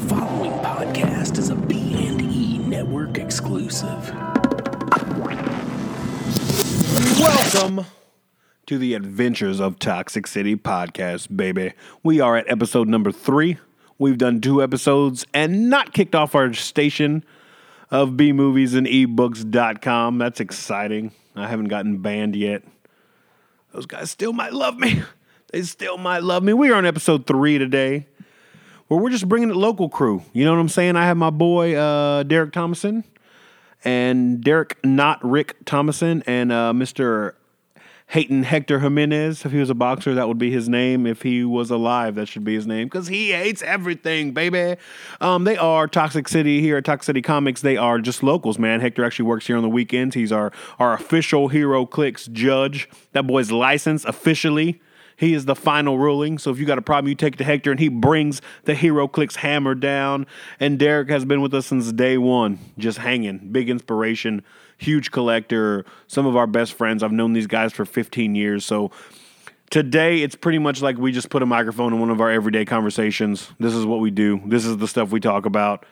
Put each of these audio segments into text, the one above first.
The following podcast is a B&E network exclusive. Welcome to the Adventures of Toxic City podcast, baby. We are at episode number three. We've done two episodes and not kicked off our station of B movies and ebooks.com. That's exciting. I haven't gotten banned yet. Those guys still might love me. They still might love me. We are on episode three today where we're just bringing it local crew. You know what I'm saying? I have my boy uh, Derek Thomasson and Derek, not Rick Thomasson, and uh, Mr. Hatin Hector Jimenez. If he was a boxer, that would be his name. If he was alive, that should be his name because he hates everything, baby. Um, they are Toxic City here at Toxic City Comics. They are just locals, man. Hector actually works here on the weekends. He's our our official HeroClix judge. That boy's licensed officially. He is the final ruling. So if you got a problem, you take it to Hector, and he brings the HeroClix hammer down. And Derek has been with us since day one, just hanging. Big inspiration, huge collector. Some of our best friends. I've known these guys for 15 years. So today, it's pretty much like we just put a microphone in one of our everyday conversations. This is what we do. This is the stuff we talk about.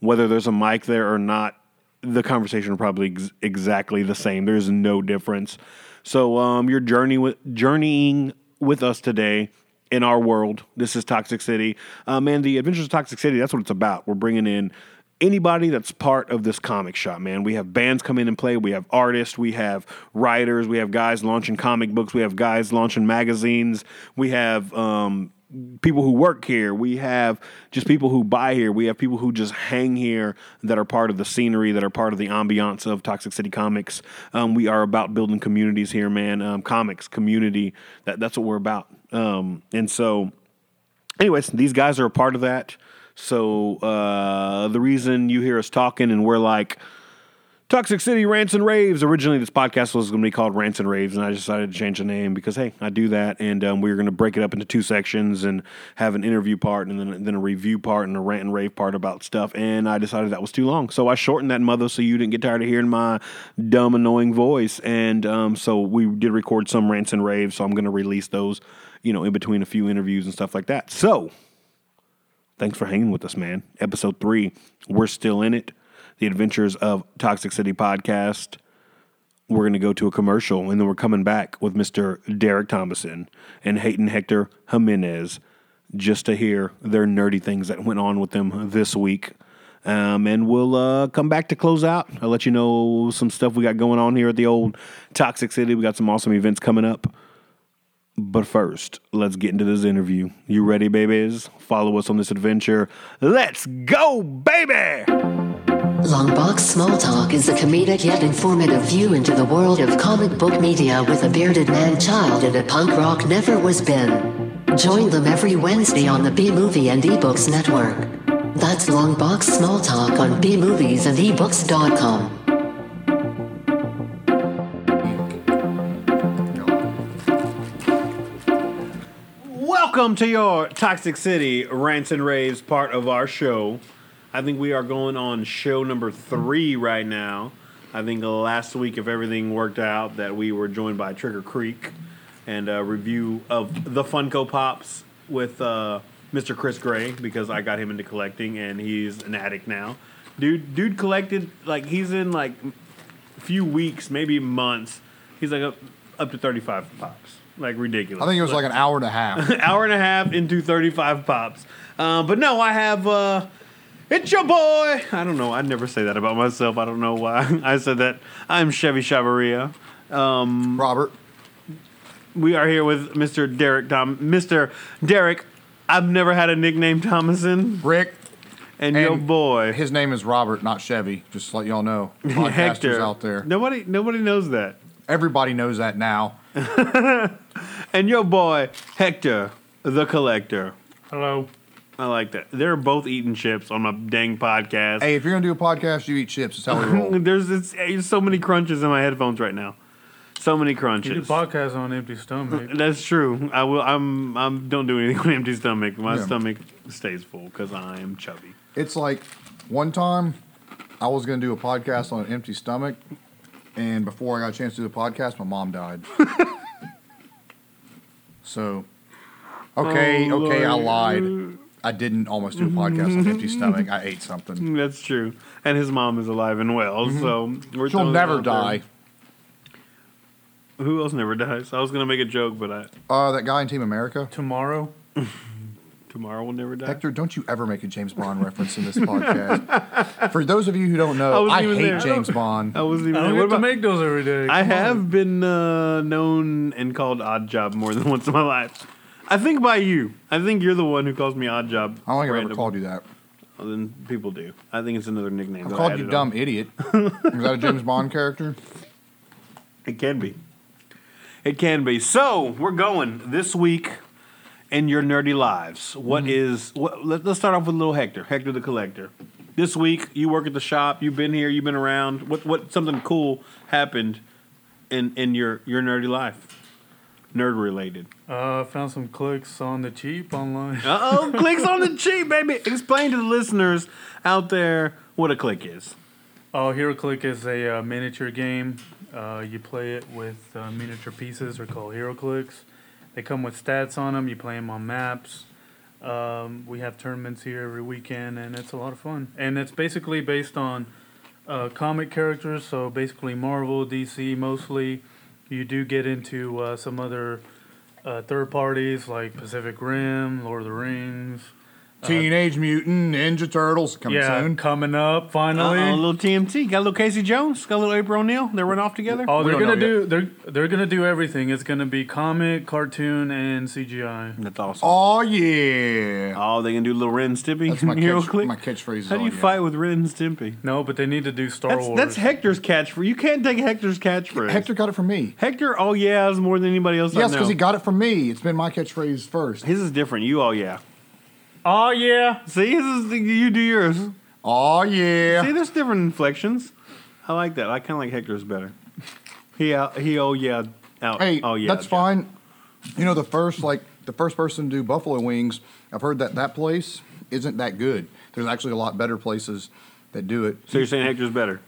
Whether there's a mic there or not, the conversation are probably ex- exactly the same. There's no difference. So um, your journey with journeying with us today in our world. This is Toxic City, um, and the Adventures of Toxic City. That's what it's about. We're bringing in anybody that's part of this comic shop, man. We have bands come in and play. We have artists. We have writers. We have guys launching comic books. We have guys launching magazines. We have um, people who work here. We have just people who buy here. We have people who just hang here that are part of the scenery, that are part of the ambiance of Toxic City Comics. Um, we are about building communities here, man. Um, comics, community. That, that's what we're about. Um, and so, anyways, these guys are a part of that. So uh, the reason you hear us talking and we're like, Toxic City Rants and Raves. Originally, this podcast was going to be called Rants and Raves, and I decided to change the name because, hey, I do that. And um, we were going to break it up into two sections and have an interview part and then, then a review part and a rant and rave part about stuff. And I decided that was too long. So I shortened that mother so you didn't get tired of hearing my dumb, annoying voice. And um, so we did record some rants and raves. So I'm going to release those, you know, in between a few interviews and stuff like that. So thanks for hanging with us, man. Episode three, we're still in it the Adventures of Toxic City podcast. We're going to go to a commercial, and then we're coming back with Mr. Derek Thomasson and Hatin Hector Jimenez just to hear their nerdy things that went on with them this week. Um, and we'll uh, come back to close out. I'll let you know some stuff we got going on here at the old Toxic City. We got some awesome events coming up. But first, let's get into this interview. You ready, babies? Follow us on this adventure. Let's go, baby! Longbox Small Talk is a comedic yet informative view into the world of comic book media with a bearded man child and a punk rock never was been. Join them every Wednesday on the B Movie and eBooks Network. That's Longbox Small Talk on B Movies and ebooks.com. Welcome to your Toxic City Rants and Raves part of our show. I think we are going on show number three right now. I think last week, if everything worked out, that we were joined by Trigger Creek and a review of the Funko Pops with uh, Mr. Chris Gray because I got him into collecting and he's an addict now. Dude, dude collected like he's in like a few weeks, maybe months. He's like up, up to thirty five pops, like ridiculous. I think it was like an hour and a half. hour and a half into 35 pops. Uh, but no, I have. Uh, it's your boy. I don't know. I never say that about myself. I don't know why I said that. I'm Chevy Chavarria. Um, Robert, we are here with Mr. Derek Tom. Mr. Derek. I've never had a nickname Thomasson. Rick, And, your boy his name is Robert, not Chevy. Just to let y'all know, podcasters Hector out there. Nobody, nobody knows that. Everybody knows that now. And your boy Hector, the collector. Hello. I like that. They're both eating chips on my dang podcast. Hey, if you're gonna do a podcast, you eat chips. That's how we roll. There's it's, there's so many crunches in my headphones right now. So many crunches. You do podcasts on empty stomach. That's true. I will. I'm. I'm. Don't do anything with empty stomach. My Yeah. stomach stays full because I am chubby. it's like one time I was gonna do a podcast on an empty stomach, and before I got a chance to do the podcast, my mom died. so, okay, Oh, okay, I oh, Lord. lied. I didn't almost do a podcast on empty stomach. I ate something. That's true. And his mom is alive and well, so we're Mm-hmm. She'll throwing it never out there. die. Who else never dies? I was gonna make a joke, but I Uh, that guy in Team America. Tomorrow. tomorrow will never die. Hector, don't you ever make a James Bond reference in this podcast. For those of you who don't I know, wasn't I, even hate there. James Bond. I wasn't even. I don't there. get What to about- make those every day. I Come on. have been uh, known and called odd job more than once in my life. I think by you. I think you're the one who calls me odd job. I don't think I've ever called you that. Well, then people do. I think it's another nickname. I that called added you on. dumb idiot. Is that a James Bond character? It can be. It can be. So we're going this week in your nerdy lives. What mm-hmm. is what? Let, let's start off with little Hector, Hector the collector. This week you work at the shop. You've been here. You've been around. What what something cool happened in in your your nerdy life? Nerd related. Uh, found some clicks on the cheap online. Uh oh, clicks on the cheap, baby. Explain to the listeners out there what a click is. Oh, Hero Click is a uh, miniature game. Uh, you play it with uh, miniature pieces. They're called HeroClix. They come with stats on them. You play them on maps. Um, we have tournaments here every weekend, and it's a lot of fun. And it's basically based on uh, comic characters, so basically Marvel, DC mostly. You do get into uh, some other uh, third parties like Pacific Rim, Lord of the Rings. Uh, Teenage Mutant Ninja Turtles coming yeah, soon. coming up finally. Uh-oh, a little TMT. Got a little Casey Jones. Got a little April O'Neil. They run off together. Oh, they're gonna know do they're they're gonna do everything. It's gonna be comic, cartoon, and CGI. That's awesome. Oh yeah. Oh, they can do little Ren and Stimpy. That's my Hero catch, my catchphrase. How do you yeah. fight with Ren and Stimpy? No, but they need to do Star That's, Wars. that's Hector's catchphrase. You can't take Hector's catchphrase. Hector got it from me. Hector, oh yeah, is more than anybody else. Yes, because he got it from me. It's been my catchphrase first. his is different. You, oh yeah. Oh yeah. See, this is you do yours. Oh yeah. See, there's different inflections. I like that. I kind of like Hector's better. He, uh, he, oh yeah, out. Hey, oh yeah, that's fine. You know, the first like the first person to do buffalo wings, I've heard that that place isn't that good. There's actually a lot better places that do it. So you're saying Hector's better?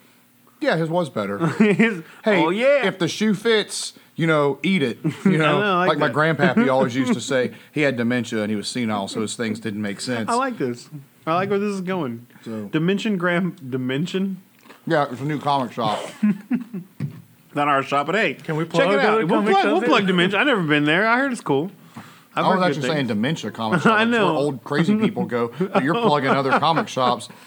Yeah, his was better. His- Hey, oh yeah. if the shoe fits, you know, eat it. You know, know, I like like, my that. grandpappy always used to say, he had dementia and he was senile, so his things didn't make sense. I like this. I like where this is going. So- Dimension Graham Dimension. yeah, it's a new comic shop. Not our shop, but hey, Can we check plug it out? We'll plug, we'll plug Dimension. I've never been there. I heard it's cool. I've I was actually saying dementia comic shop. I know. where old crazy people go. But you're plugging other comic shops.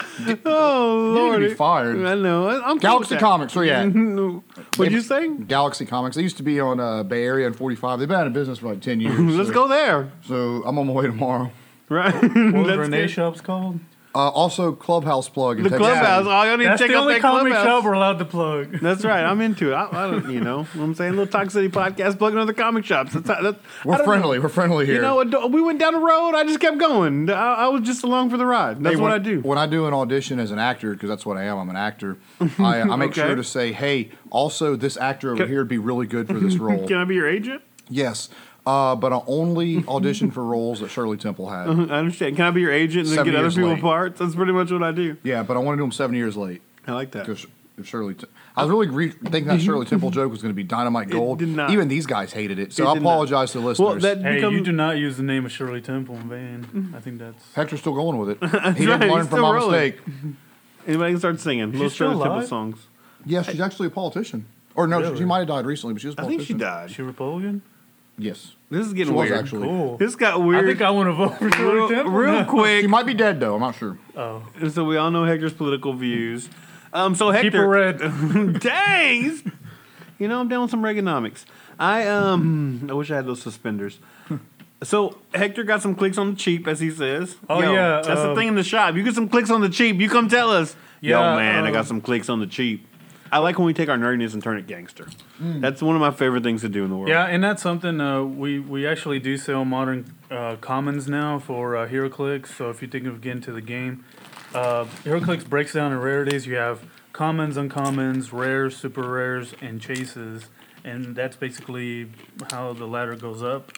Oh You need lord, to be fired. I know. I- I'm Galaxy with that. Comics, where you at? What'd you say? Galaxy Comics. They used to be on uh, Bay Area and 45. They've been out of business for like 10 years. Let's so, go there. So I'm on my way tomorrow. Right. What was That's Renee good. Shop's called? Uh, also, Clubhouse plug. in The Texas clubhouse. City. Oh, I need to That's check the out only that comic clubhouse. shop we're allowed to plug. That's right. I'm into it. I, I don't, you know, what I'm saying little Talk City podcast plugging other comic shops. That's, that's, I We're friendly. know. We're friendly here. You know what? We went down the road. I just kept going. I, I was just along for the ride. That's Hey, what when, I do. When I do an audition as an actor, because that's what I am, I'm an actor, I, I make Okay. sure to say, hey, also, this actor over Can- here would be really good for this role. Can I be your agent? yes. Uh, but I only audition for roles that Shirley Temple had. I understand. Can I be your agent and then Seven get other years people late. parts? That's pretty much what I do. Yeah, but I want to do them seven years late. I like that. Because Shirley, T- I was really re- thinking that Shirley Temple joke was going to be dynamite gold. did not. Even these guys hated it, so It I did not. apologize to the listeners. Well, that Hey, becomes, you do not use the name of Shirley Temple in vain. I think that's. Hector's still going with it. he didn't he's learn from still my rolling. mistake. anybody can start singing little still Shirley Temple alive? songs. Yeah, she's actually a politician. Or no, she, Really? she might have died recently, but she was a I think she died. Is she a Republican? Yes. This is getting She was weird. actually. Cool. This got weird. I think I want to vote for Shirley real, Temple. real now. quick. She might be dead, though. I'm not sure. Oh, So we all know Hector's political views. Um, so Hector, keep her red. dang, he's- you know I'm down with some Reaganomics. I um, I wish I had those suspenders. So Hector got some clicks on the cheap, as he says. Oh, Yo, yeah, that's the um, thing in the shop. You get some clicks on the cheap. You come tell us. Yo, Yeah, man, I um, got some clicks on the cheap. I like when we take our nerdiness and turn it gangster. That's one of my favorite things to do in the world. Yeah, and that's something uh, we we actually do sell modern uh, commons now for uh, HeroClix. So if you think of getting to the game, uh, HeroClix breaks down in rarities. You have commons, uncommons, rares, super rares, and chases, and that's basically how the ladder goes up.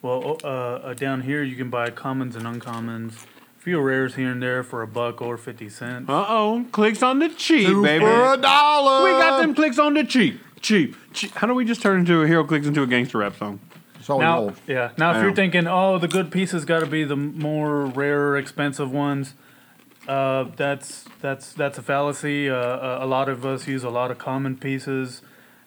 Well, uh, uh, down here you can buy commons and uncommons, a few rares here and there for a buck or fifty cents. Uh oh, clicks on the cheap, Two baby. for a dollar. We got them clicks on the cheap. Cheap. cheap. How do we just turn into a HeroClix into a gangster rap song? That's all Now, hold. yeah. Now, if you're thinking, oh, the good pieces got to be the more rare, expensive ones, uh, that's that's that's a fallacy. Uh, a, a lot of us use a lot of common pieces,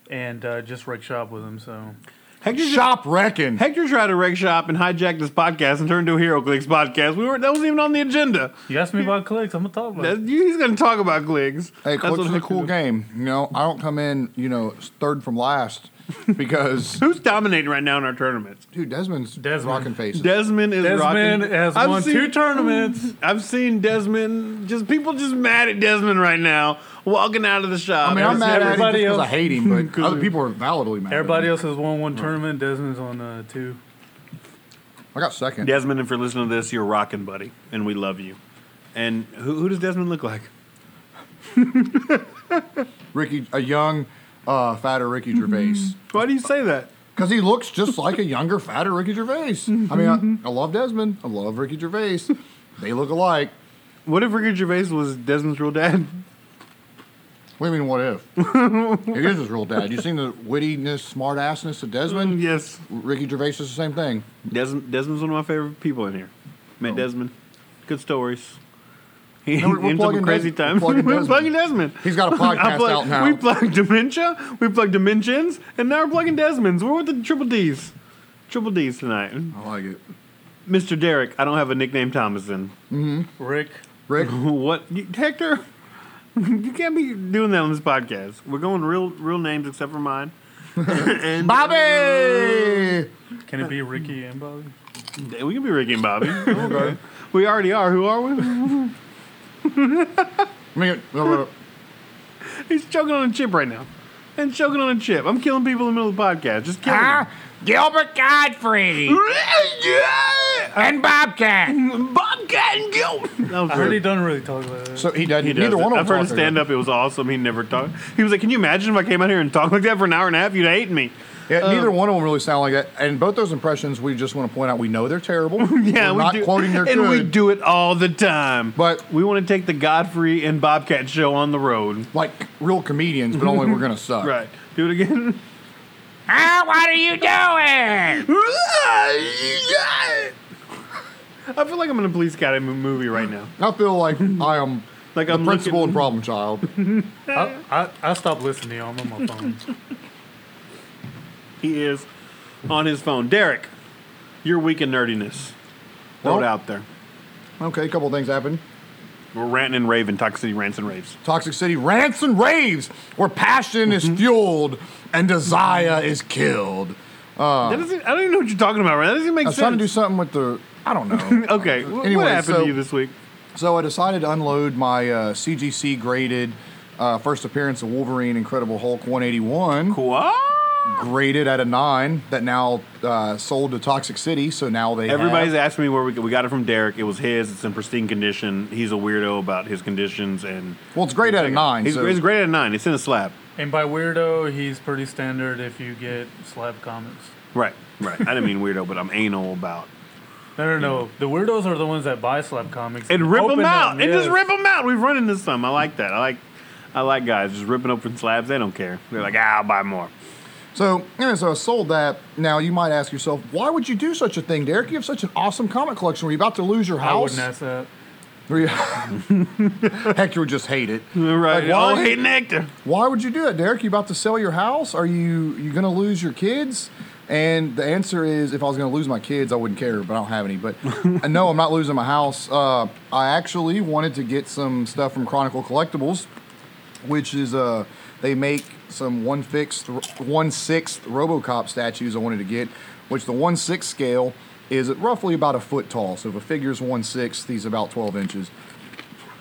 and uh, just wreck shop with them. So Hector, Shop wrecking. Hector tried to wreck shop and hijack this podcast and turn into a HeroClix podcast. We were that wasn't even on the agenda. you asked me about clicks, I'm gonna talk about. That- it. he's going to talk about clicks. Hey, That's Clicks what is a cool did. game. You know, I don't come in, you know, third from last because, Who's dominating right now in our tournaments? dude, Desmond's Desmond. rocking faces. Desmond is Desmond rocking. has I've won seen- two tournaments. I've seen Desmond just people just mad at Desmond right now walking out of the shop. I mean, I'm mad at him everybody because I else- hate him, but other people are validly mad. Everybody at else has won one tournament. Desmond's on uh, two. I got second. Desmond, if you're listening to this, you're rocking, buddy, and we love you. And who, who does Desmond look like? Ricky, a young, uh, fatter Ricky Gervais. Mm-hmm. Why do you say that? Because he looks just like a younger, fatter Ricky Gervais. I mm-hmm. mean, I, I love Desmond. I love Ricky Gervais. They look alike. What if Ricky Gervais was Desmond's real dad? What do you mean, what if? it is his real dad. You seen the wittiness, smart assness of Desmond? Mm, yes. Ricky Gervais is the same thing. Desmond, Desmond's one of my favorite people in here. Met Oh. Desmond. Good stories. He No, we're- we're plugging crazy Des- times. we're plugging We're Desmond. plugging Desmond. He's got a podcast plug- out now. We plugged Dementia, we plugged Dimensions, and now we're plugging Desmond's. We're with the triple D's. Triple D's tonight. I like it. Mr. Derek, I don't have a nickname Thomasson. Mm-hmm. Rick, Rick, What? Hector? You can't be doing that on this podcast. We're going real real names except for mine. and Bobby! can it be Ricky and Bobby? We can be Ricky and Bobby. okay. We already are. Who are we? I mean, no, no, He's choking on a chip right now. And choking on a chip. I'm killing people in the middle of the podcast. Just killing Ah, Gilbert Gottfried and Bobcat. Bobcat and Gil. That was I heard really- he doesn't really talk like that. So he doesn't. He neither does one it. of I've heard him talk stand up. It was awesome. He never talked. He was like, "Can you imagine if I came out here and talked like that for an hour and a half? You'd hate me." That. Yeah, neither one of them really sound like that. And both those impressions, we just want to point out, we know they're terrible. Yeah, We're we not do, quoting their and good. we do it all the time. But- we want to take the Gottfried and Bobcat show on the road. like real comedians, but only we're gonna suck. Right. Do it again. Ah, what are you doing? I feel like I'm in a police academy movie right now. I feel like I am Like the I'm principal and problem child. I, I, I stopped listening to you. I'm on my phone. He is on his phone. Derek, your week in nerdiness. Throw it Well- out there. Okay, a couple things happened. We're ranting and raving. Toxic City rants and raves. Toxic City rants and raves, where passion is fueled and desire is killed. That doesn't, I don't even know what you're talking about. Right? That doesn't make sense. I was trying to do sense. something with the. I don't know. okay. wh- Anyway, what happened so- to you this week? So I decided to unload my uh, CGC graded uh, first appearance of Wolverine Incredible Hulk 181, What? Graded at a nine. That now uh, sold to Toxic City. So now they Everybody's have, asking me where we, we got it from. Derek. It was his. It's in pristine condition. He's a weirdo about his conditions, and well, it's graded at a nine. he's, so he's great at a nine. It's in a slab. And by weirdo, he's pretty standard if you get slab comics. Right. Right. I didn't mean weirdo, but I'm anal about. No, no, no. The weirdos are the ones that buy slab comics And rip open them out. And just rip them out. We've run into some. I like that. I like. I like guys just ripping open slabs. They don't care. They're like, ah, I'll buy more. So, yeah, so I sold that. Now you might ask yourself, why would you do such a thing, Derek? You have such an awesome comic collection. Were you about to lose your house? I wouldn't ask that. Were you- Hector would just hate it. Right. Like, why- oh, hating Hector. Why would you do that, Derek? You about to sell your house? Are you you going to lose your kids? And the answer is, if I was going to lose my kids, I wouldn't care, but I don't have any. But uh, no, I'm not losing my house. Uh, I actually wanted to get some stuff from Chronicle Collectibles, which is uh, they make some one fixed, one sixth RoboCop statues. I wanted to get, which the one sixth scale is at roughly about a foot tall. So if a figure's one sixth, he's about 12 inches.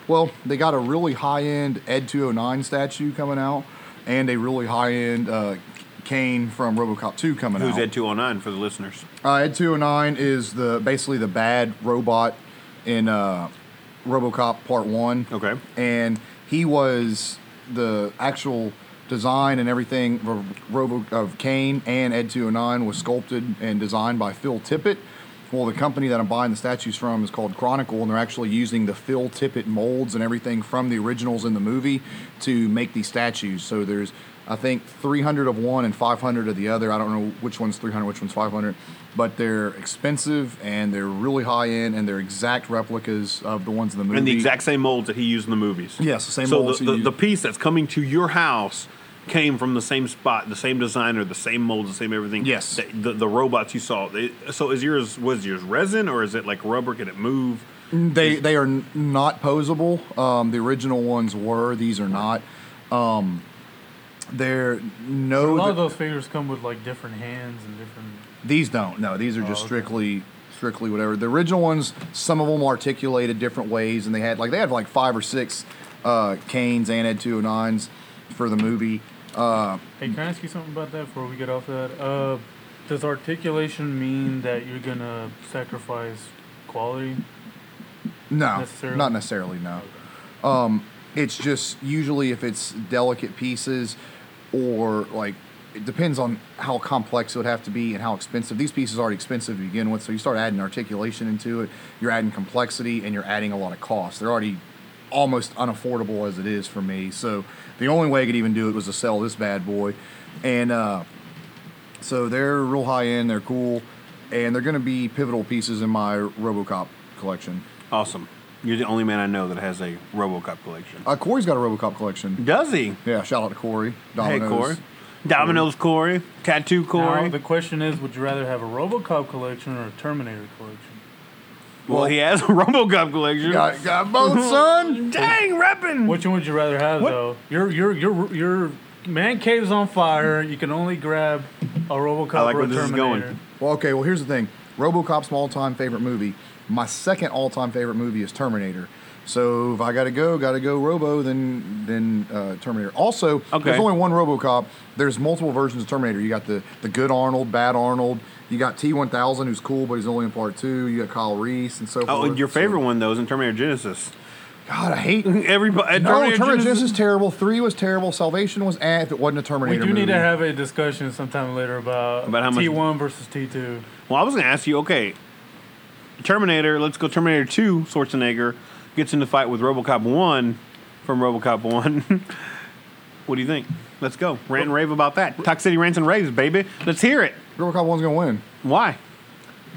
Well, they got a really high end Ed 209 statue coming out, and a really high end uh, Cain from RoboCop 2 coming Who's out. Who's Ed 209 for the listeners? Uh, Ed 209 is the basically the bad robot in uh, RoboCop Part One. Okay. and he was the actual design and everything of Robo of Cain and Ed 209 was sculpted and designed by Phil Tippett, Well, the company that I'm buying the statues from is called Chronicle, and they're actually using the Phil Tippett molds and everything from the originals in the movie to make these statues. So there's, I think, 300 of one and 500 of the other. I don't know which one's 300, which one's 500, but they're expensive and they're really high end and they're exact replicas of the ones in the movie. And the exact same molds that he used in the movies. Yes, the same so molds the, the, the piece that's coming to your house came from the same spot, the same designer, the same molds, the same everything. Yes. The, the, the robots you saw. They, so is yours was yours resin or is it like rubber? Can it move? They they are not posable. Um, the original ones were. These are not. Um, they're no. A lot th- of those figures come with like different hands and different. These don't. No, these are just okay. strictly strictly whatever. The original ones, some of them articulated different ways, and they had like they had like five or six uh, Cains and Ed 209s for the movie. Uh, Hey, can I ask you something about that before we get off that? Uh, does articulation mean that you're gonna sacrifice quality? no, Necessarily? not necessarily. No. Um, it's just usually if it's delicate pieces or like it depends on how complex it would have to be and how expensive. These pieces are already expensive to begin with, so you start adding articulation into it, you're adding complexity and you're adding a lot of cost. They're already almost unaffordable as it is for me. So the only way I could even do it was to sell this bad boy. And uh, so they're real high end, they're cool, and they're going to be pivotal pieces in my RoboCop collection. Awesome. You're the only man I know that has a RoboCop collection. Uh, Corey's got a RoboCop collection. Does he? Yeah, shout out to Corey. Hey, Domino's. Corey. Domino's Corey. Tattoo Corey. Now, the question is, would you rather have a RoboCop collection or a Terminator collection? Well, he has a RoboCop collection. Got, got both, son. Dang, reppin'. Which one would you rather have, What? though? Your your your your man cave's on fire. You can only grab a RoboCop I like or where a this is Terminator. going. Well, okay. Well, here's the thing. RoboCop's my all-time favorite movie. My second all-time favorite movie is Terminator. So if I gotta go, gotta go Robo, then then uh, Terminator. Also, Okay. there's only one RoboCop. There's multiple versions of Terminator. You got the the good Arnold, bad Arnold. You got T1000, who's cool, but he's only in part two. You got Kyle Reese and so Oh, forth. and your favorite So- one though is in Terminator Genisys. God, I hate. Everybody. No, Terminator, Genisys is terrible. Three was terrible. Salvation was eh, if it wasn't a Terminator. We Terminator do need movie. to have a discussion sometime later about, About how much- T1 versus T2. Well, I was going to ask you. Okay, Terminator. Let's go. Terminator Two. Schwarzenegger gets in the fight with RoboCop One from RoboCop One. what do you think? Let's go. Rant and rave about that. Talk City rants and raves, baby. Let's hear it. RoboCop one's gonna win. Why?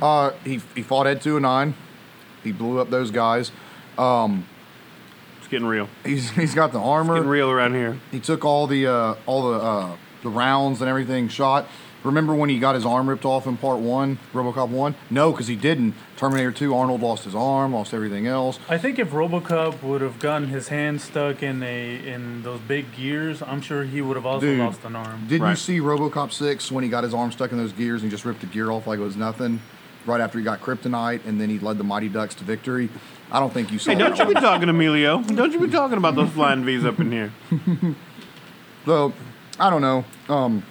Uh, he he fought Ed two and nine. He blew up those guys. Um, It's getting real. He's he's got the armor. Getting real around here. He took all the uh, all the uh, the rounds and everything shot. Remember when he got his arm ripped off in part one, RoboCop one? No, because he didn't. Terminator two, Arnold lost his arm, lost everything else. I think if RoboCop would have gotten his hand stuck in a in those big gears, I'm sure he would have also Dude, lost an arm. Didn't you see RoboCop six when he got his arm stuck in those gears and he just ripped the gear off like it was nothing? Right after he got kryptonite, and then he led the Mighty Ducks to victory. I don't think you saw Hey, don't that you be one. talking, Emilio? Don't you be talking about those flying V's up in here? So, I don't know. Um,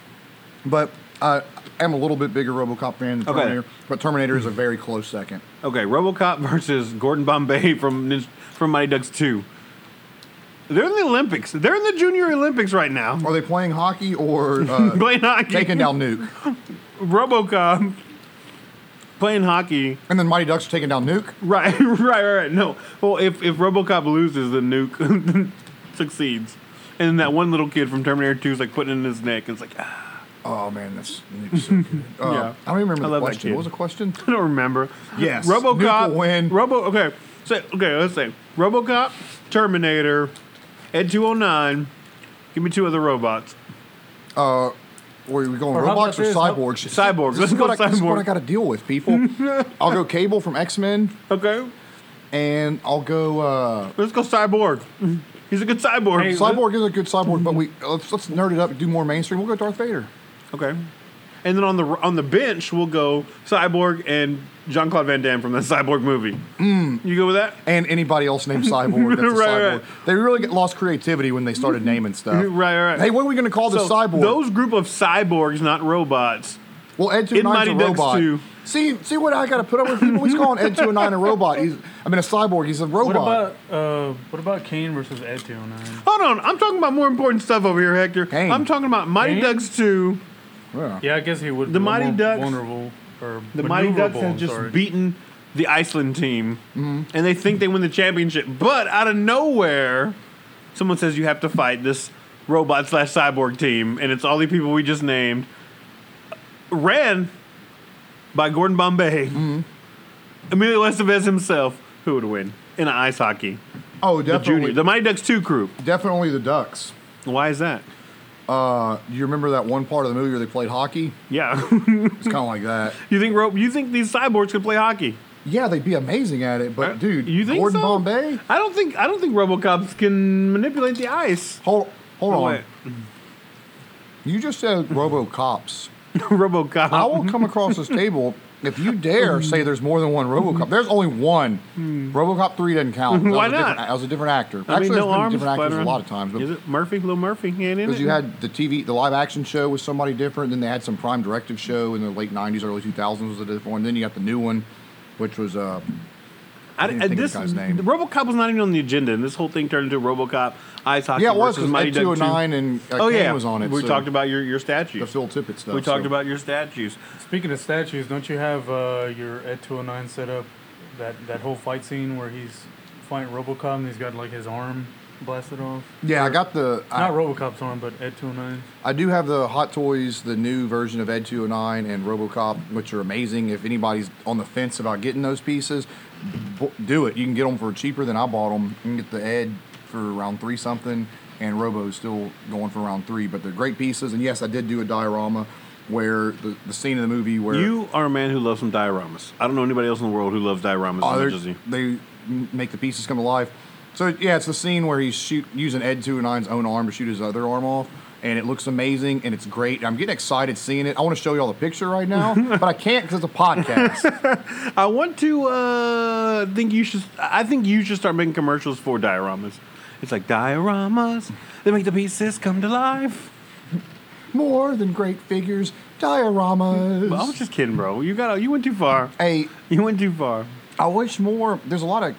but I am a little bit bigger RoboCop fan than Okay. Terminator. But Terminator is a very close second. Okay, RoboCop versus Gordon Bombay from Nin- from Mighty Ducks Two. They're in the Olympics. They're in the Junior Olympics right now. Are they playing hockey or uh, Playing hockey. taking down Nuke? RoboCop playing hockey. And then Mighty Ducks are taking down Nuke. Right, right, right, right. No. Well, if if RoboCop loses, then Nuke succeeds. And then that one little kid from Terminator 2 is like putting it in his neck. And it's like, ah, Oh man, that's Nuke's so good. Uh, Yeah. I don't even remember I the love question. What was the question? I don't remember. Yes, RoboCop Nuke will win. Robo. Okay. So okay, let's say RoboCop, Terminator, Ed 209. Give me two other robots. Were we going Or robots or about this? Cyborgs? Cyborgs. This, Let's is go what I, this is what. I got to deal with, people. I'll go Cable from X Men, Okay. and I'll go. Uh, Let's go Cyborg. He's a good cyborg. Hey, cyborg is a good cyborg, but we let's let's nerd it up and do more mainstream. We'll go Darth Vader. Okay. And then on the on the bench, we'll go Cyborg and Jean Claude Van Damme from the Cyborg movie. You go with that? and anybody else named Cyborg. That's a Right, cyborg. right. They really get lost creativity when they started naming stuff. Right, right, right. Hey, what are we going to call this So cyborg? those group of cyborgs, not robots. well, Ed Two in Nine's a Mighty Ducks robot. 2. See, see what I got to put up with people. He's calling Ed Two Nine a robot. He's, I mean, a cyborg. He's a robot. What robot. about uh, what about Cain versus Ed 209? Hold on, I'm talking about more important stuff over here, Hector. Cain. I'm talking about Mighty Cain? Ducks 2. Yeah. Yeah, I guess he would. The be Mighty more Ducks. Vulnerable. or The Mighty Ducks maneuverable, have I'm just sorry. beaten the Iceland team, Mm-hmm. and they think they win the championship. But out of nowhere, someone says you have to fight this robot slash cyborg team, and it's all the people we just named. Ran by Gordon Bombay, Mm-hmm. Emilio Estevez himself, who would win in ice hockey. Oh, The definitely, junior, the Mighty Ducks two group. definitely the Ducks. Why is that? Uh, do you remember that one part of the movie where they played hockey? Yeah, It's kind of like that. you think ro- you think these cyborgs could play hockey? Yeah, they'd be amazing at it, but dude, Uh, you think Gordon so? Bombay. I don't think I don't think RoboCops can manipulate the ice. Hold, hold Oh, on. wait. You just said RoboCops. RoboCop. I will come across this table if you dare say mm-hmm. there's more than one RoboCop. Mm-hmm. There's only one. Mm-hmm. RoboCop three doesn't count. That. Why was a not? different- That was a different actor. I mean, Actually, no there's been arms different actors a lot of times, Is but it Murphy? Little Murphy in it? because you had the TV, the live action show was somebody different. Then they had some Prime Directive show in the late '90s, early 2000s was a different one. Then you got the new one, which was uh, I, didn't I- think of the guy's name. the RoboCop was not even on the agenda, and this whole thing turned into RoboCop ice hockey. yeah, it was because Mighty Ed Duck 209 and uh, Oh Cain yeah, was on it. We so talked about your your statues. the statues. Phil Tippett stuff. we talked so- about your statues. Speaking of statues, don't you have uh, your Ed 209 set up? That that whole fight scene where he's fighting RoboCop and he's got like his arm blasted off. Yeah, I got the. I, Not RoboCop's arm, but Ed 209. I do have the Hot Toys, the new version of Ed 209 and RoboCop, which are amazing. If anybody's on the fence about getting those pieces, do it. You can get them for cheaper than I bought them. You can get the Ed for around three something, and Robo's still going for around three. But they're great pieces. And yes, I did do a diorama where the, the scene in the movie where You are a man who loves some dioramas. I don't know anybody else in the world who loves dioramas Oh, as they're- much as you. they make the pieces come to life. So yeah, it's the scene where he's shoot using Ed 209's own arm to shoot his other arm off, and it looks amazing and it's great. I'm getting excited seeing it. I want to show you all the picture right now, but I can't because it's a podcast. I want to uh, think you should. I think you should start making commercials for dioramas. It's like dioramas. They make the pieces come to life. More than great figures, dioramas. Well, I was just kidding, bro. You got you went too far. hey, You went too far. I wish more. There's a lot of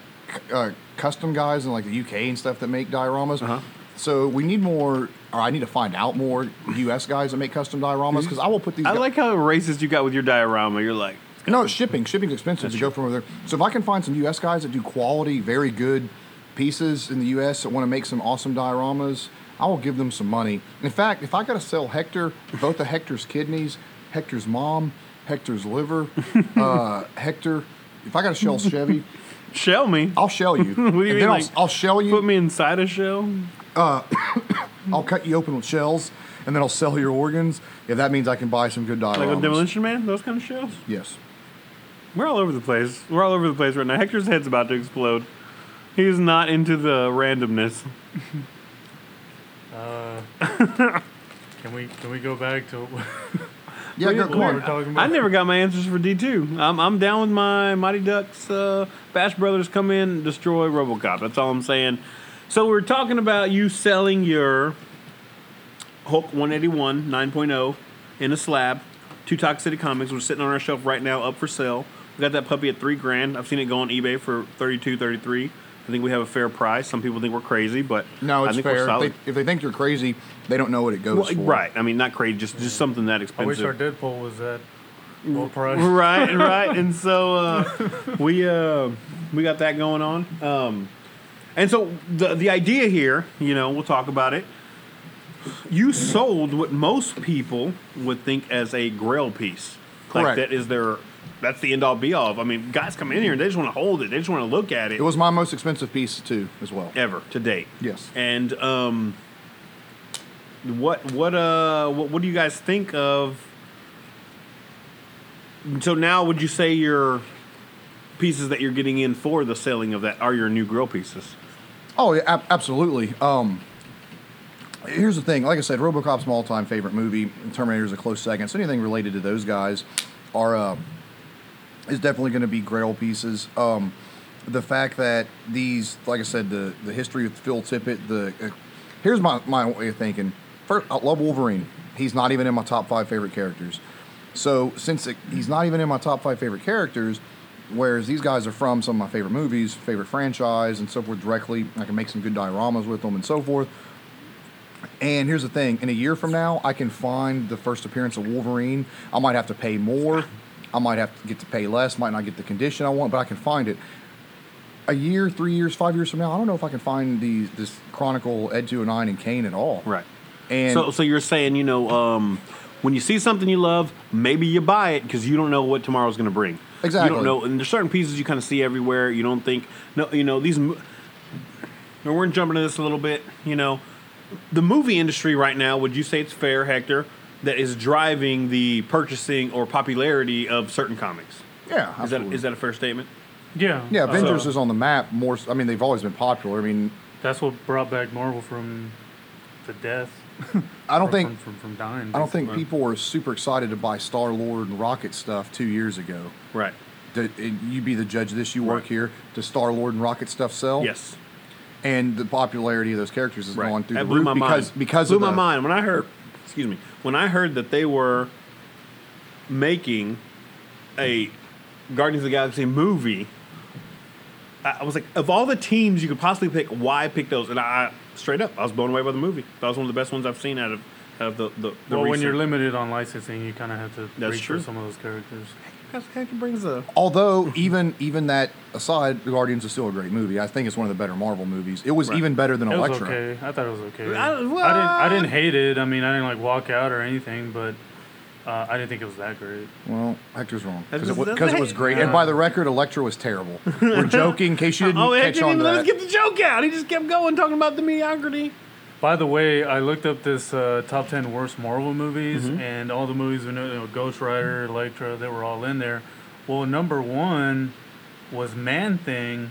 uh, custom guys in like the UK and stuff that make dioramas. Uh-huh. So we need more, or I need to find out more US guys that make custom dioramas because I will put these. I like how racist you got with your diorama. You're like, No, it's shipping. Shipping's expensive to go from over there. So if I can find some U.S. guys that do quality, very good pieces in the U.S. that want to make some awesome dioramas, I will give them some money. In fact, if I got to sell Hector, both of Hector's kidneys, Hector's mom, Hector's liver, uh, Hector, if I got to shell Chevy, shell me. I'll shell you. What do you and mean, then like, I'll, I'll shell you. Put me inside a shell. Uh, I'll cut you open with shells, and then I'll sell your organs. If that means I can buy some good dioramas. Like a demolition man, those kind of shells. Yes. We're all over the place. We're all over the place right now. Hector's head's about to explode. He's not into the randomness. Can we can we go back to Yeah, go, what come we on. were I never got my answers for D two. I'm I'm down with my Mighty Ducks. Uh, Bash Brothers come in, destroy RoboCop. That's all I'm saying. So we're talking about you selling your Hulk 181 9.0 in a slab to Toxic City Comics. We're sitting on our shelf right now, up for sale. We got that puppy at three grand. I've seen it go on eBay for 32, 33. I think we have a fair price. Some people think we're crazy, but No, I it's think fair. we're If they, if they think you're crazy, they don't know what it goes Well, for. right. I mean, not crazy, just just something that I expensive. wish our Deadpool was that well priced. right, right. And so uh, we uh, we got that going on. Um, and so the the idea here, you know, we'll talk about it. You sold what most people would think as a Grail piece. Like that is their that's the end all be all. of. I mean, guys come in here and they just want to hold it. They just want to look at it. It was my most expensive piece too, as well. ever to date. Yes. And um, what what uh what, what do you guys think of? So now, would you say your pieces that you're getting in for the selling of that are your new grill pieces? Oh, yeah, ab- absolutely. Um, here's the thing. Like I said, RoboCop's my all-time favorite movie. Terminator's a close second. So anything related to those guys are uh, is definitely going to be Grail pieces. Um, the fact that these, like I said, the the history with Phil Tippett. The uh, here's my my way of thinking. First, I love Wolverine. He's not even in my top five favorite characters. So since it, he's not even in my top five favorite characters, whereas these guys are from some of my favorite movies, favorite franchise, and so forth directly, I can make some good dioramas with them and so forth. And here's the thing: in a year from now, I can find the first appearance of Wolverine. I might have to pay more, I might have to get to pay less, might not get the condition I want, but I can find it. A year, three years, five years from now, I don't know if I can find these this Chronicle Ed 209 and Nine and Cain at all. Right. And so, so you're saying, you know, um, when you see something you love, maybe you buy it because you don't know what tomorrow's going to bring. Exactly. You don't know, and there's certain pieces you kind of see everywhere. You don't think, no, you know, these. We're jumping into this a little bit. You know, the movie industry right now. Would you say it's fair, Hector, that is driving the purchasing or popularity of certain comics? yeah, Is that absolutely. is that a fair statement? Yeah. yeah, uh, Avengers So, is on the map more. I mean, they've always been popular. I mean, That's what brought back Marvel from the death. I don't from, think from, from, from dying. I don't think people were super excited to buy Star Lord and Rocket stuff two years ago. Right. Did, and you be the judge of this. You work Right. here. Does Star Lord and Rocket stuff sell? Yes. And the popularity of those characters is Right. gone through that the blew roof my because mind. because blew of my the, mind when I heard. Excuse me. When I heard that they were making a Guardians of the Galaxy movie, I I was like, of all the teams you could possibly pick, why pick those? And I, I straight up, I was blown away by the movie. That was one of the best ones I've seen out of out of the the. the Well, when you're limited on licensing, you kind of have to That's reach true. for some of those characters. That's- Hector brings a Although even even that aside, The Guardians is still a great movie. I think it's one of the better Marvel movies. It was Right. even better than It was Elektra. okay. I thought it was okay. I- I, didn't. I didn't hate it. I mean, I didn't like walk out or anything, but uh, I didn't think it was that great. Well, Hector's wrong because it, just- wa- 'cause it was that's- great. And by the record, Elektra was terrible. We're joking in case you didn't Oh, Hector catch didn't on even to let that. us get the joke out. He just kept going talking about the mediocrity. By the way, I looked up this uh, top ten worst Marvel movies, Mm-hmm. and all the movies we know, you know, Ghost Rider, Elektra, they were all in there. Well, number one was Man Thing,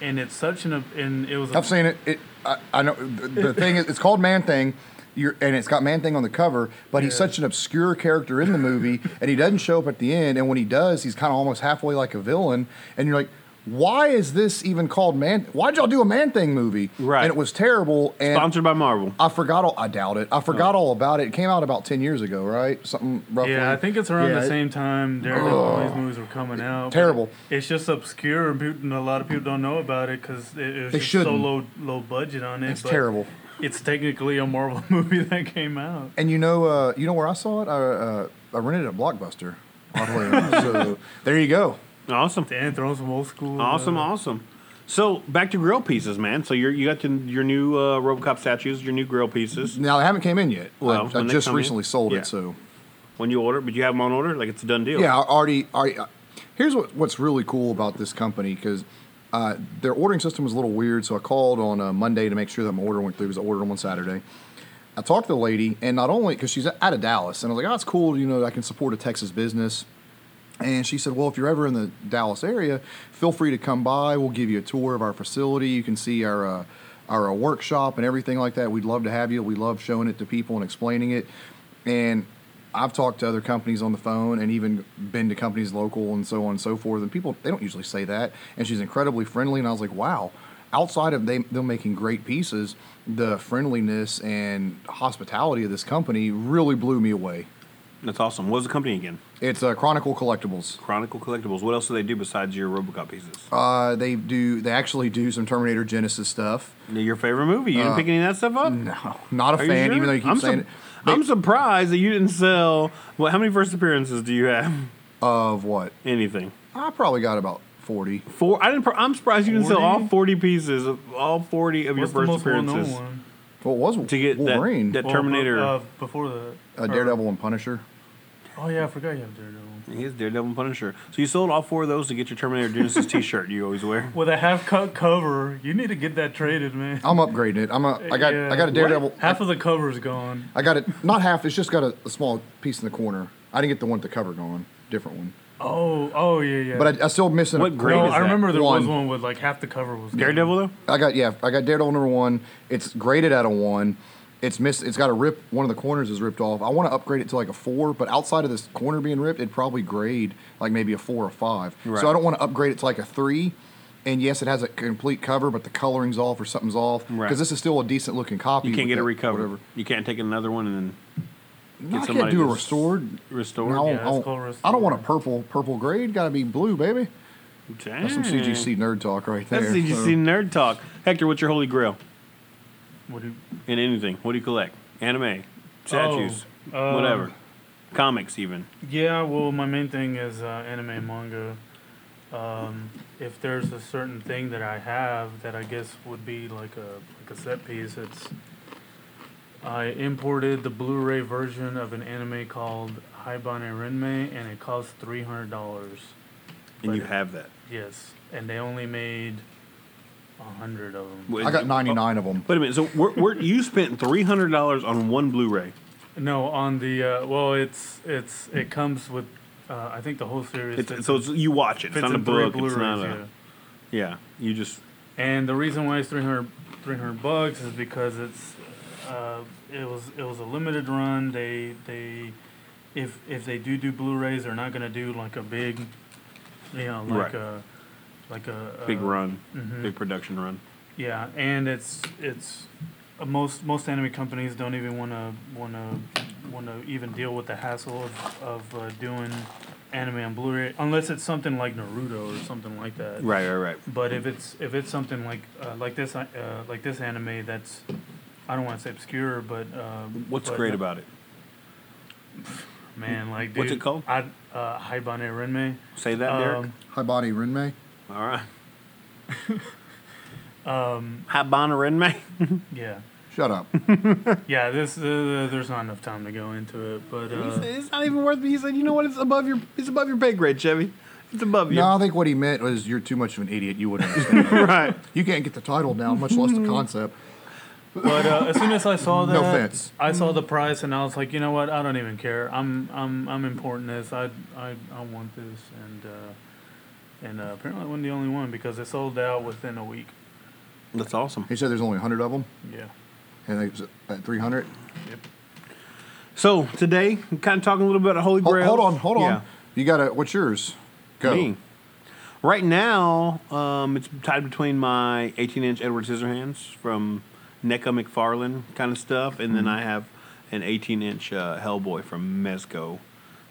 and it's such an and it was. I've seen it. It I, I know the, the thing is it's called Man Thing. You're, and it's got Man Thing on the cover, but he's such an obscure character in the movie, and he doesn't show up at the end. And when he does, he's kind of almost halfway like a villain. And you're like, why is this even called Man? Why'd y'all do a Man Thing movie? Right. And it was terrible. And Sponsored by Marvel. I forgot. All, I doubt it. I forgot all about it. It came out about ten years ago, right? Something roughly. yeah, I think it's around Yeah, the it- same time Daredevil. all these movies were coming out. but Terrible. It's just obscure, and, a lot of people don't know about it because it, it was They just so shouldn't. low low budget on it. It's but terrible. It's technically a Marvel movie that came out. And you know, uh, you know where I saw it? I, uh, I rented it at Blockbuster. so there you go. Awesome. Dan throwing some old school. Awesome, uh, awesome. So back to grill pieces, man. So you're, you got the, your new uh, RoboCop statues, your new grill pieces. Now they haven't came in yet. Well, I, I just come in- recently sold yeah. it, so When you order, but you have them on order, like it's a done deal. yeah, I already. already uh, here's what, what's really cool about this company because uh, their ordering system was a little weird. So I called on uh, Monday to make sure that my order went through. Because I ordered them on Saturday. I talked to the lady, and not only because she's out of Dallas, and I was like, "Oh, it's cool. You know, I can support a Texas business." And she said, Well, if you're ever in the Dallas area, feel free to come by. We'll give you a tour of our facility. You can see our, uh, our uh, workshop and everything like that. We'd love to have you. We love showing it to people and explaining it. And I've talked to other companies on the phone and even been to companies local and so on and so forth. And people, they don't usually say that. And she's incredibly friendly. And I was like, Wow. Outside of they, them making great pieces, the friendliness and hospitality of this company really blew me away. That's awesome. What's the company again? It's uh, Chronicle Collectibles. Chronicle Collectibles. What else do they do besides your RoboCop pieces? Uh, they do. They actually do some Terminator Genisys stuff. your favorite movie? You didn't pick any of that stuff up? Uh, No, not a Are fan. sure? Even though you keep I'm saying sup- it. I'm surprised that you didn't sell. Well, how many first appearances do you have? Of what? Anything? I probably got about forty. Four. I didn't. pr- I'm surprised you didn't sell all 40 pieces of all 40 of What's your the first most well-known appearances one? Well, it was to get that, Wolverine, that Well, Terminator. Uh, before that. Uh, Or- Daredevil, and Punisher. Oh yeah, I forgot you have Daredevil. He is Daredevil and Punisher. So you sold all four of those to get your Terminator Genisys T-shirt you always wear. With a half cut cover, you need to get that traded, man. I'm upgrading it. I'm a. I got. Yeah. I got a Daredevil. Half of the cover's gone. I got it. Not half. It's just got a, a small piece in the corner. I didn't get the one with the cover gone. Different one. Oh, oh yeah, yeah. But I, I still missing. What a, grade no, is I that? remember there was One. one with like half the cover was gone. Daredevil though. I got yeah. I got Daredevil number one. It's graded at a one. It's missed. It's got a rip. One of the corners is ripped off. I want to upgrade it to like a four, but outside of this corner being ripped, it'd probably grade like maybe a four or five. Right. So I don't want to upgrade it to like a three. And yes, it has a complete cover, but the coloring's off or something's off. Because Right. this is still a decent looking copy. You can't with get it that- recovered. Whatever. You can't take another one and then No, I can't do a to restored. No, I, Yeah, won't- I, won't- called I don't want a purple purple grade. Got to be blue, baby. That's some CGC nerd talk right there. That's CGC So- nerd talk. Hector, what's your holy grail What do you, in anything? What do you collect? Anime, statues, Oh, uh, whatever. comics even. Yeah, well, my main thing is uh, anime and manga. Um, if there's a certain thing that I have that I guess would be like a like a set piece, it's I imported the Blu-ray version of an anime called Haibane Renmei, and it cost three hundred dollars. And But you have that. Yes, and they only made hundred of them. I got 99 of them. Wait a minute. So we're, we're, you spent three hundred dollars on one Blu-ray. No, on the uh, well, it's it's it comes with uh, I think the whole series. It's, fits so it's, you watch it. It's fits not a book. It's Blu-rays, not a. yeah. Yeah. You just. And the reason why it's 300, 300 bucks is because it's uh, it was it was a limited run. They they if if they do do Blu-rays, they're not gonna do like a big, you know, like Right. a like a Big uh, run, mhm. big production run. Yeah, and it's it's uh, most most anime companies don't even want to want to want to even deal with the hassle of of uh, doing anime on Blu-ray unless it's something like Naruto or something like that. Right, right, right. But if it's if it's something like uh, like this uh, like this anime that's I don't want to say obscure, but um, What's but, great uh, about it? man? Like What's it called? I, uh, Haibane Renmei. Say that, Derek. Um, Hi, Bonnie Renmei. All right. um, Habana Renmei. yeah, Shut up. yeah. This uh, there's not enough time to go into it, but uh, it's not even worth. He said, "You know what? It's above your. It's above your pay grade, Chevy. It's above you." No, I think what he meant was you're too much of an idiot. You wouldn't understand. that. right. You can't get the title down, much less the concept. But uh, as soon as I saw that, No offense. I saw the price and I was like, you know what? I don't even care. I'm I'm I'm importing this. I I, I want this, and uh, and uh, apparently I wasn't the only one because it sold out within a week. That's awesome. He said there's only 100 of them, Yeah. and they was at 300. So today, I'm kind of talking a little bit about Holy Hold, Grail. hold on, hold on. Yeah. You got to, what's yours? Go. Me. Right now, um, it's tied between my 18-inch Edward Scissorhands from NECA McFarlane kind of stuff, and then I have an 18-inch uh, Hellboy from Mezco.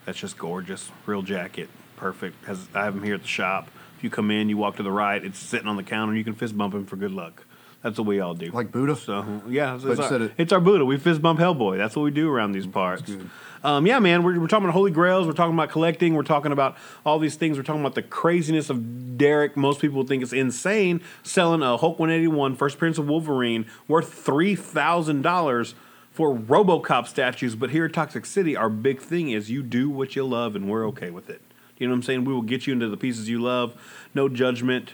That's just gorgeous, real jacket, perfect. Has I have them here at the shop. If you come in, you walk to the right, it's sitting on the counter. You can fist bump him for good luck. That's what we all do. Like Buddha? So yeah, it's, it's, our, it- it's our Buddha. We fist bump Hellboy. That's what we do around these parts. Um, yeah, man, we're, we're talking about holy grails. We're talking about collecting. We're talking about all these things. We're talking about the craziness of Derek. Most people think it's insane selling a Hulk 181 First Appearance of Wolverine worth three thousand dollars for RoboCop statues. But here at Toxic City, our big thing is you do what you love, and we're okay with it. You know what I'm saying? We will get you into the pieces you love. No judgment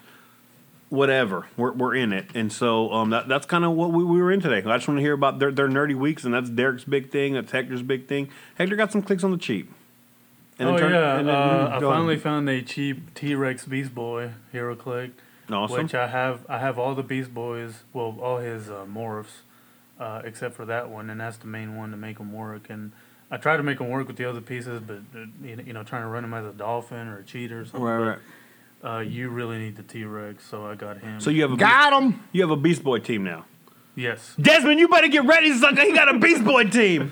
whatever. We're, we're in it. And so um, that, that's kind of what we, we were in today. I just want to hear about their, their nerdy weeks, and that's Derek's big thing. That's Hector's big thing. Hector got some clicks on the cheap. And oh then turn- yeah, and then- uh, I finally found a cheap T Rex Beast Boy Hero Click, Awesome. which I have. I have all the Beast Boys, well, all his uh, morphs, uh, except for that one, and that's the main one to make them work. And I tried to make them work with the other pieces, but uh, you know, trying to run him as a dolphin or a cheetah or something. Right, but, right. Uh, you really need the T Rex, so I got him. So you have a Got him. you have a Beast Boy team now. yes, Desmond, you better get ready, sucker. He got a Beast Boy team.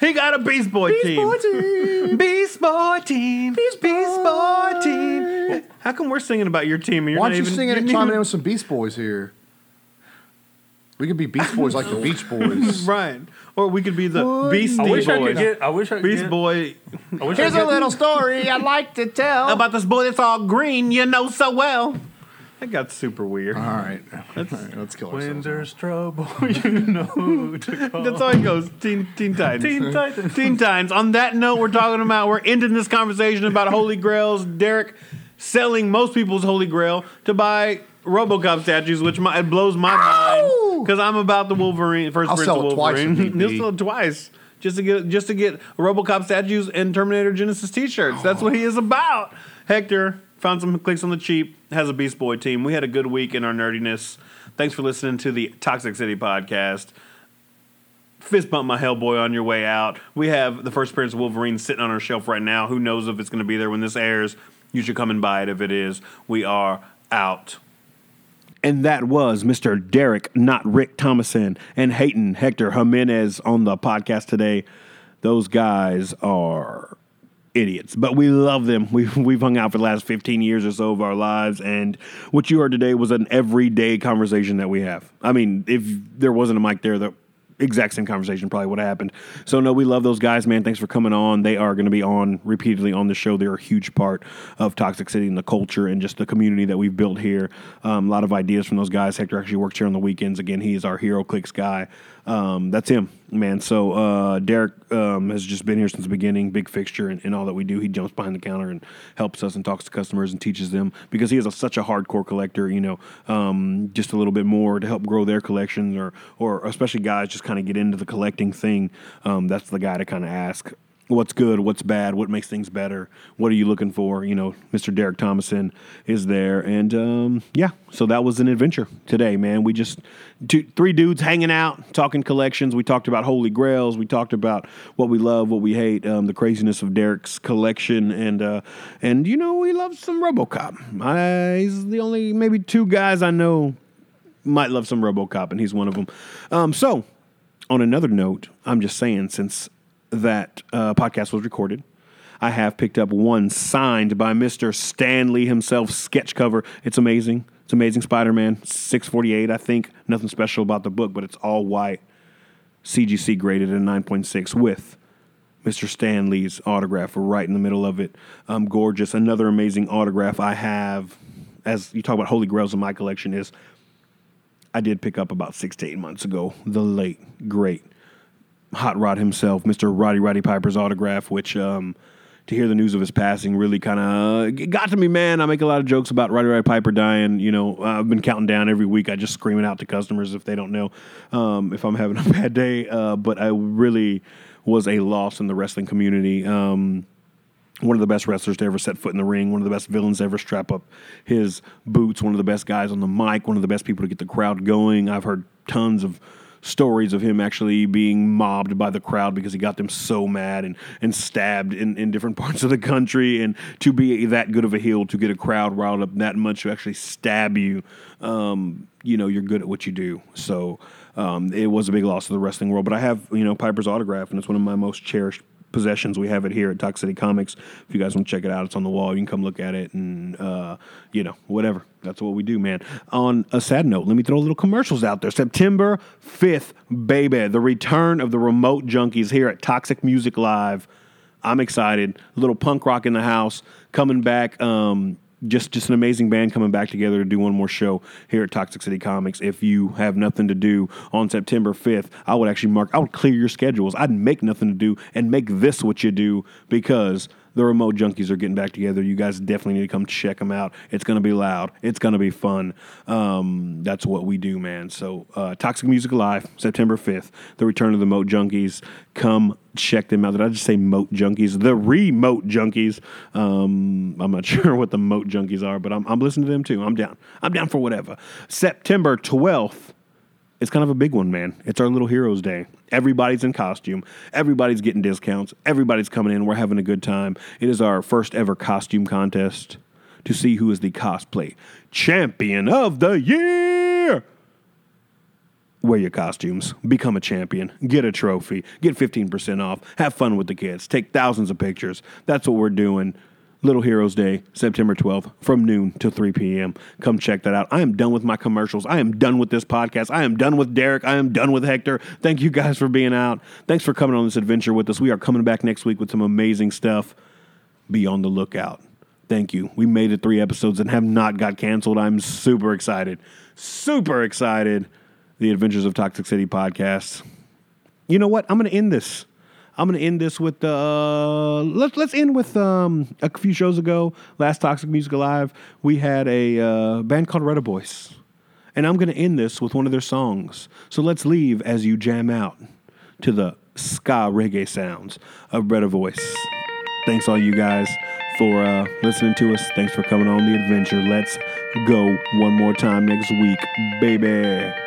He got a Beast Boy team. Beast Boy team. Beast Boy team. Beast Boy team. How come we're singing about your team? And you're Why not don't you even, sing it you're and chime in with some Beast Boys here? We could be Beast Boys like the Beach Boys. Right. Or we could be the Beastie Boys. I wish Boys. I could get. I wish I could Beast get, Boy I wish I could get, story I'd like to tell. about this boy that's all green, you know so well. That got super weird. All right. All right, let's kill When ourselves. there's trouble, you know who to call. That's how it goes. Teen, teen Titans. Teen Titans. Teen Titans. On that note, we're talking about, we're ending this conversation about Holy Grails. Derek selling most people's Holy Grail to buy Robocop statues, which my, it blows my mind because I'm about the Wolverine, first I'll Prince sell of it twice Wolverine. if need He'll be. sell it twice. Just to get just to get RoboCop statues and Terminator Genisys T-shirts. That's what he is about. Hector found some clicks on the cheap. Has a Beast Boy team. We had a good week in our nerdiness. Thanks for listening to the Toxic City podcast fist bump my Hellboy on your way out. We have the first appearance of Wolverine sitting on our shelf right now. Who knows if it's going to be there when this airs? You should come and buy it if it is. We are out. And that was Mr. Derek, not Rick Thomasson, and Hatin Hector Jimenez on the podcast today. Those guys are idiots, but we love them. We've, we've hung out for the last 15 years or so of our lives, and what you heard today was an everyday conversation that we have. I mean, if there wasn't a mic there, that exact same conversation probably would have happened. So no, we love those guys, man. Thanks for coming on. They are going to be on repeatedly on the show. They're a huge part of Toxic City and the culture and just the community that we've built here. Um, a lot of ideas from those guys. Hector actually works here on the weekends. Again, he is our HeroClix guy. Um, that's him, man. So uh, Derek um, has just been here since the beginning, big fixture in, in all that we do. He jumps behind the counter and helps us and talks to customers and teaches them because he is a, such a hardcore collector. You know, um, just a little bit more to help grow their collections, or or especially guys just kind of get into the collecting thing. Um, that's the guy to kind of ask what's good, what's bad, what makes things better, what are you looking for? You know, Mr. Derek Thomasson is there, and um, yeah, so that was an adventure today, man. We just two, three dudes hanging out, talking collections. We talked about holy grails. We talked about what we love, what we hate, um, the craziness of Derek's collection, and uh, and you know, we love some RoboCop. I, he's the only maybe two guys I know might love some RoboCop, and he's one of them. Um, so, on another note, I'm just saying, since that uh, podcast was recorded, I have picked up one signed by Mr. Stanley himself sketch cover. It's amazing. It's amazing Spider Man, 648, I think. Nothing special about the book, but it's all white, CGC graded at 9.6 with Mr. Stanley's autograph right in the middle of it. Um, gorgeous. Another amazing autograph I have, as you talk about Holy Grails in my collection, is I did pick up about six to eight months ago the late, great Hot Rod himself, Mr. Rowdy Roddy Piper's autograph, which um, to hear the news of his passing really kind of got to me, man. I make a lot of jokes about Rowdy Roddy Piper dying. You know, I've been counting down every week. I just scream it out to customers if they don't know um, if I'm having a bad day. Uh, but I really was a loss in the wrestling community. Um, one of the best wrestlers to ever set foot in the ring, one of the best villains to ever strap up his boots, one of the best guys on the mic, one of the best people to get the crowd going. I've heard tons of stories of him actually being mobbed by the crowd because he got them so mad and, and stabbed in, in different parts of the country. And to be that good of a heel, to get a crowd riled up that much to actually stab you, um, you know, you're good at what you do. So um, it was a big loss to the wrestling world. But I have, you know, Piper's autograph, and it's one of my most cherished possessions. We have it here at Toxic City Comics. If you guys want to check it out, it's on the wall. You can come look at it and, uh, you know, whatever. That's what we do, man. On a sad note, let me throw a little commercials out there. September 5th, baby, the return of the remote junkies here at Toxic Music Live. I'm excited. A little punk rock in the house coming back. Um, just just an amazing band coming back together to do one more show here at Toxic City Comics. If you have nothing to do on September 5th, I would actually mark I would clear your schedules. I'd make nothing to do and make this what you do because the remote junkies are getting back together. You guys definitely need to come check them out. It's going to be loud. It's going to be fun. Um, that's what we do, man. So, uh, Toxic Music Live, September 5th, the return of the Moat Junkies. Come check them out. Did I just say Moat Junkies? The Remote Junkies. Um, I'm not sure what the Moat Junkies are, but I'm, I'm listening to them too. I'm down. I'm down for whatever. September 12th, it's kind of a big one, man. It's our little heroes day. Everybody's in costume. Everybody's getting discounts. Everybody's coming in. We're having a good time. It is our first ever costume contest to see who is the cosplay champion of the year. Wear your costumes, become a champion, get a trophy, get 15% off, have fun with the kids, take thousands of pictures. That's what we're doing. Little Heroes Day, September 12th, from noon to 3 p.m. Come check that out. I am done with my commercials. I am done with this podcast. I am done with Derek. I am done with Hector. Thank you guys for being out. Thanks for coming on this adventure with us. We are coming back next week with some amazing stuff. Be on the lookout. Thank you. We made it three episodes and have not got canceled. I'm super excited. Super excited. The Adventures of Toxic City podcast. You know what? I'm going to end this. I'm to end this with uh let's let's end with um a few shows ago, last Toxic Music Alive, we had a uh, band called Retaboice. And I'm to end this with one of their songs. So let's leave as you jam out to the ska reggae sounds of Retaboice. Thanks all you guys for uh, listening to us. Thanks for coming on the adventure. Let's go one more time next week, baby.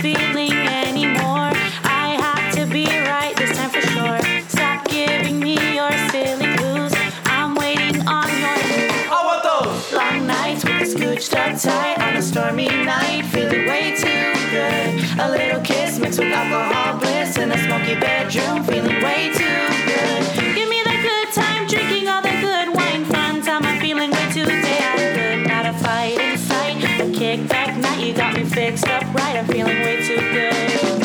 feeling anymore. I have to be right this time for sure. Stop giving me your silly clues. I'm waiting on your move. I want those long nights with tight on a stormy night, feeling way too good. A little kiss mixed with alcohol bliss in a smoky bedroom, feeling way too. Fixed up right. I'm feeling way too good.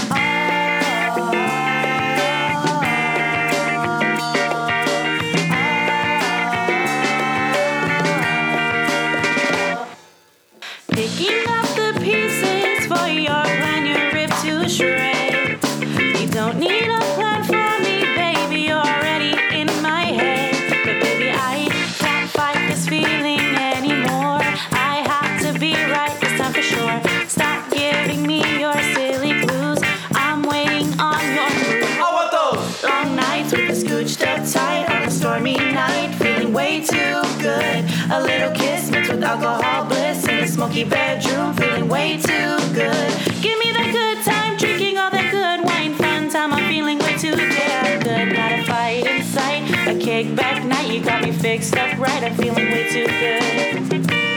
In bedroom, feeling way too good. Give me that good time, drinking all that good wine, fun time. I'm feeling way too damn good. Not a fight in sight, a kickback night. You got me fixed up right. I'm feeling way too good.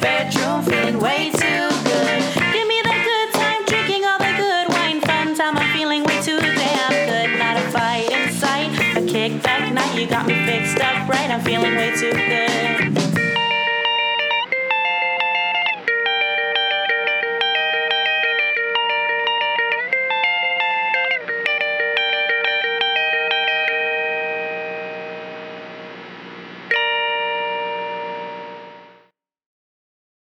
Bedroom, feeling way too good. Give me that good time, drinking all that good wine, fun time. I'm feeling way too damn good. Not a fight in sight, a kickback night. You got me fixed up right. I'm feeling way too good.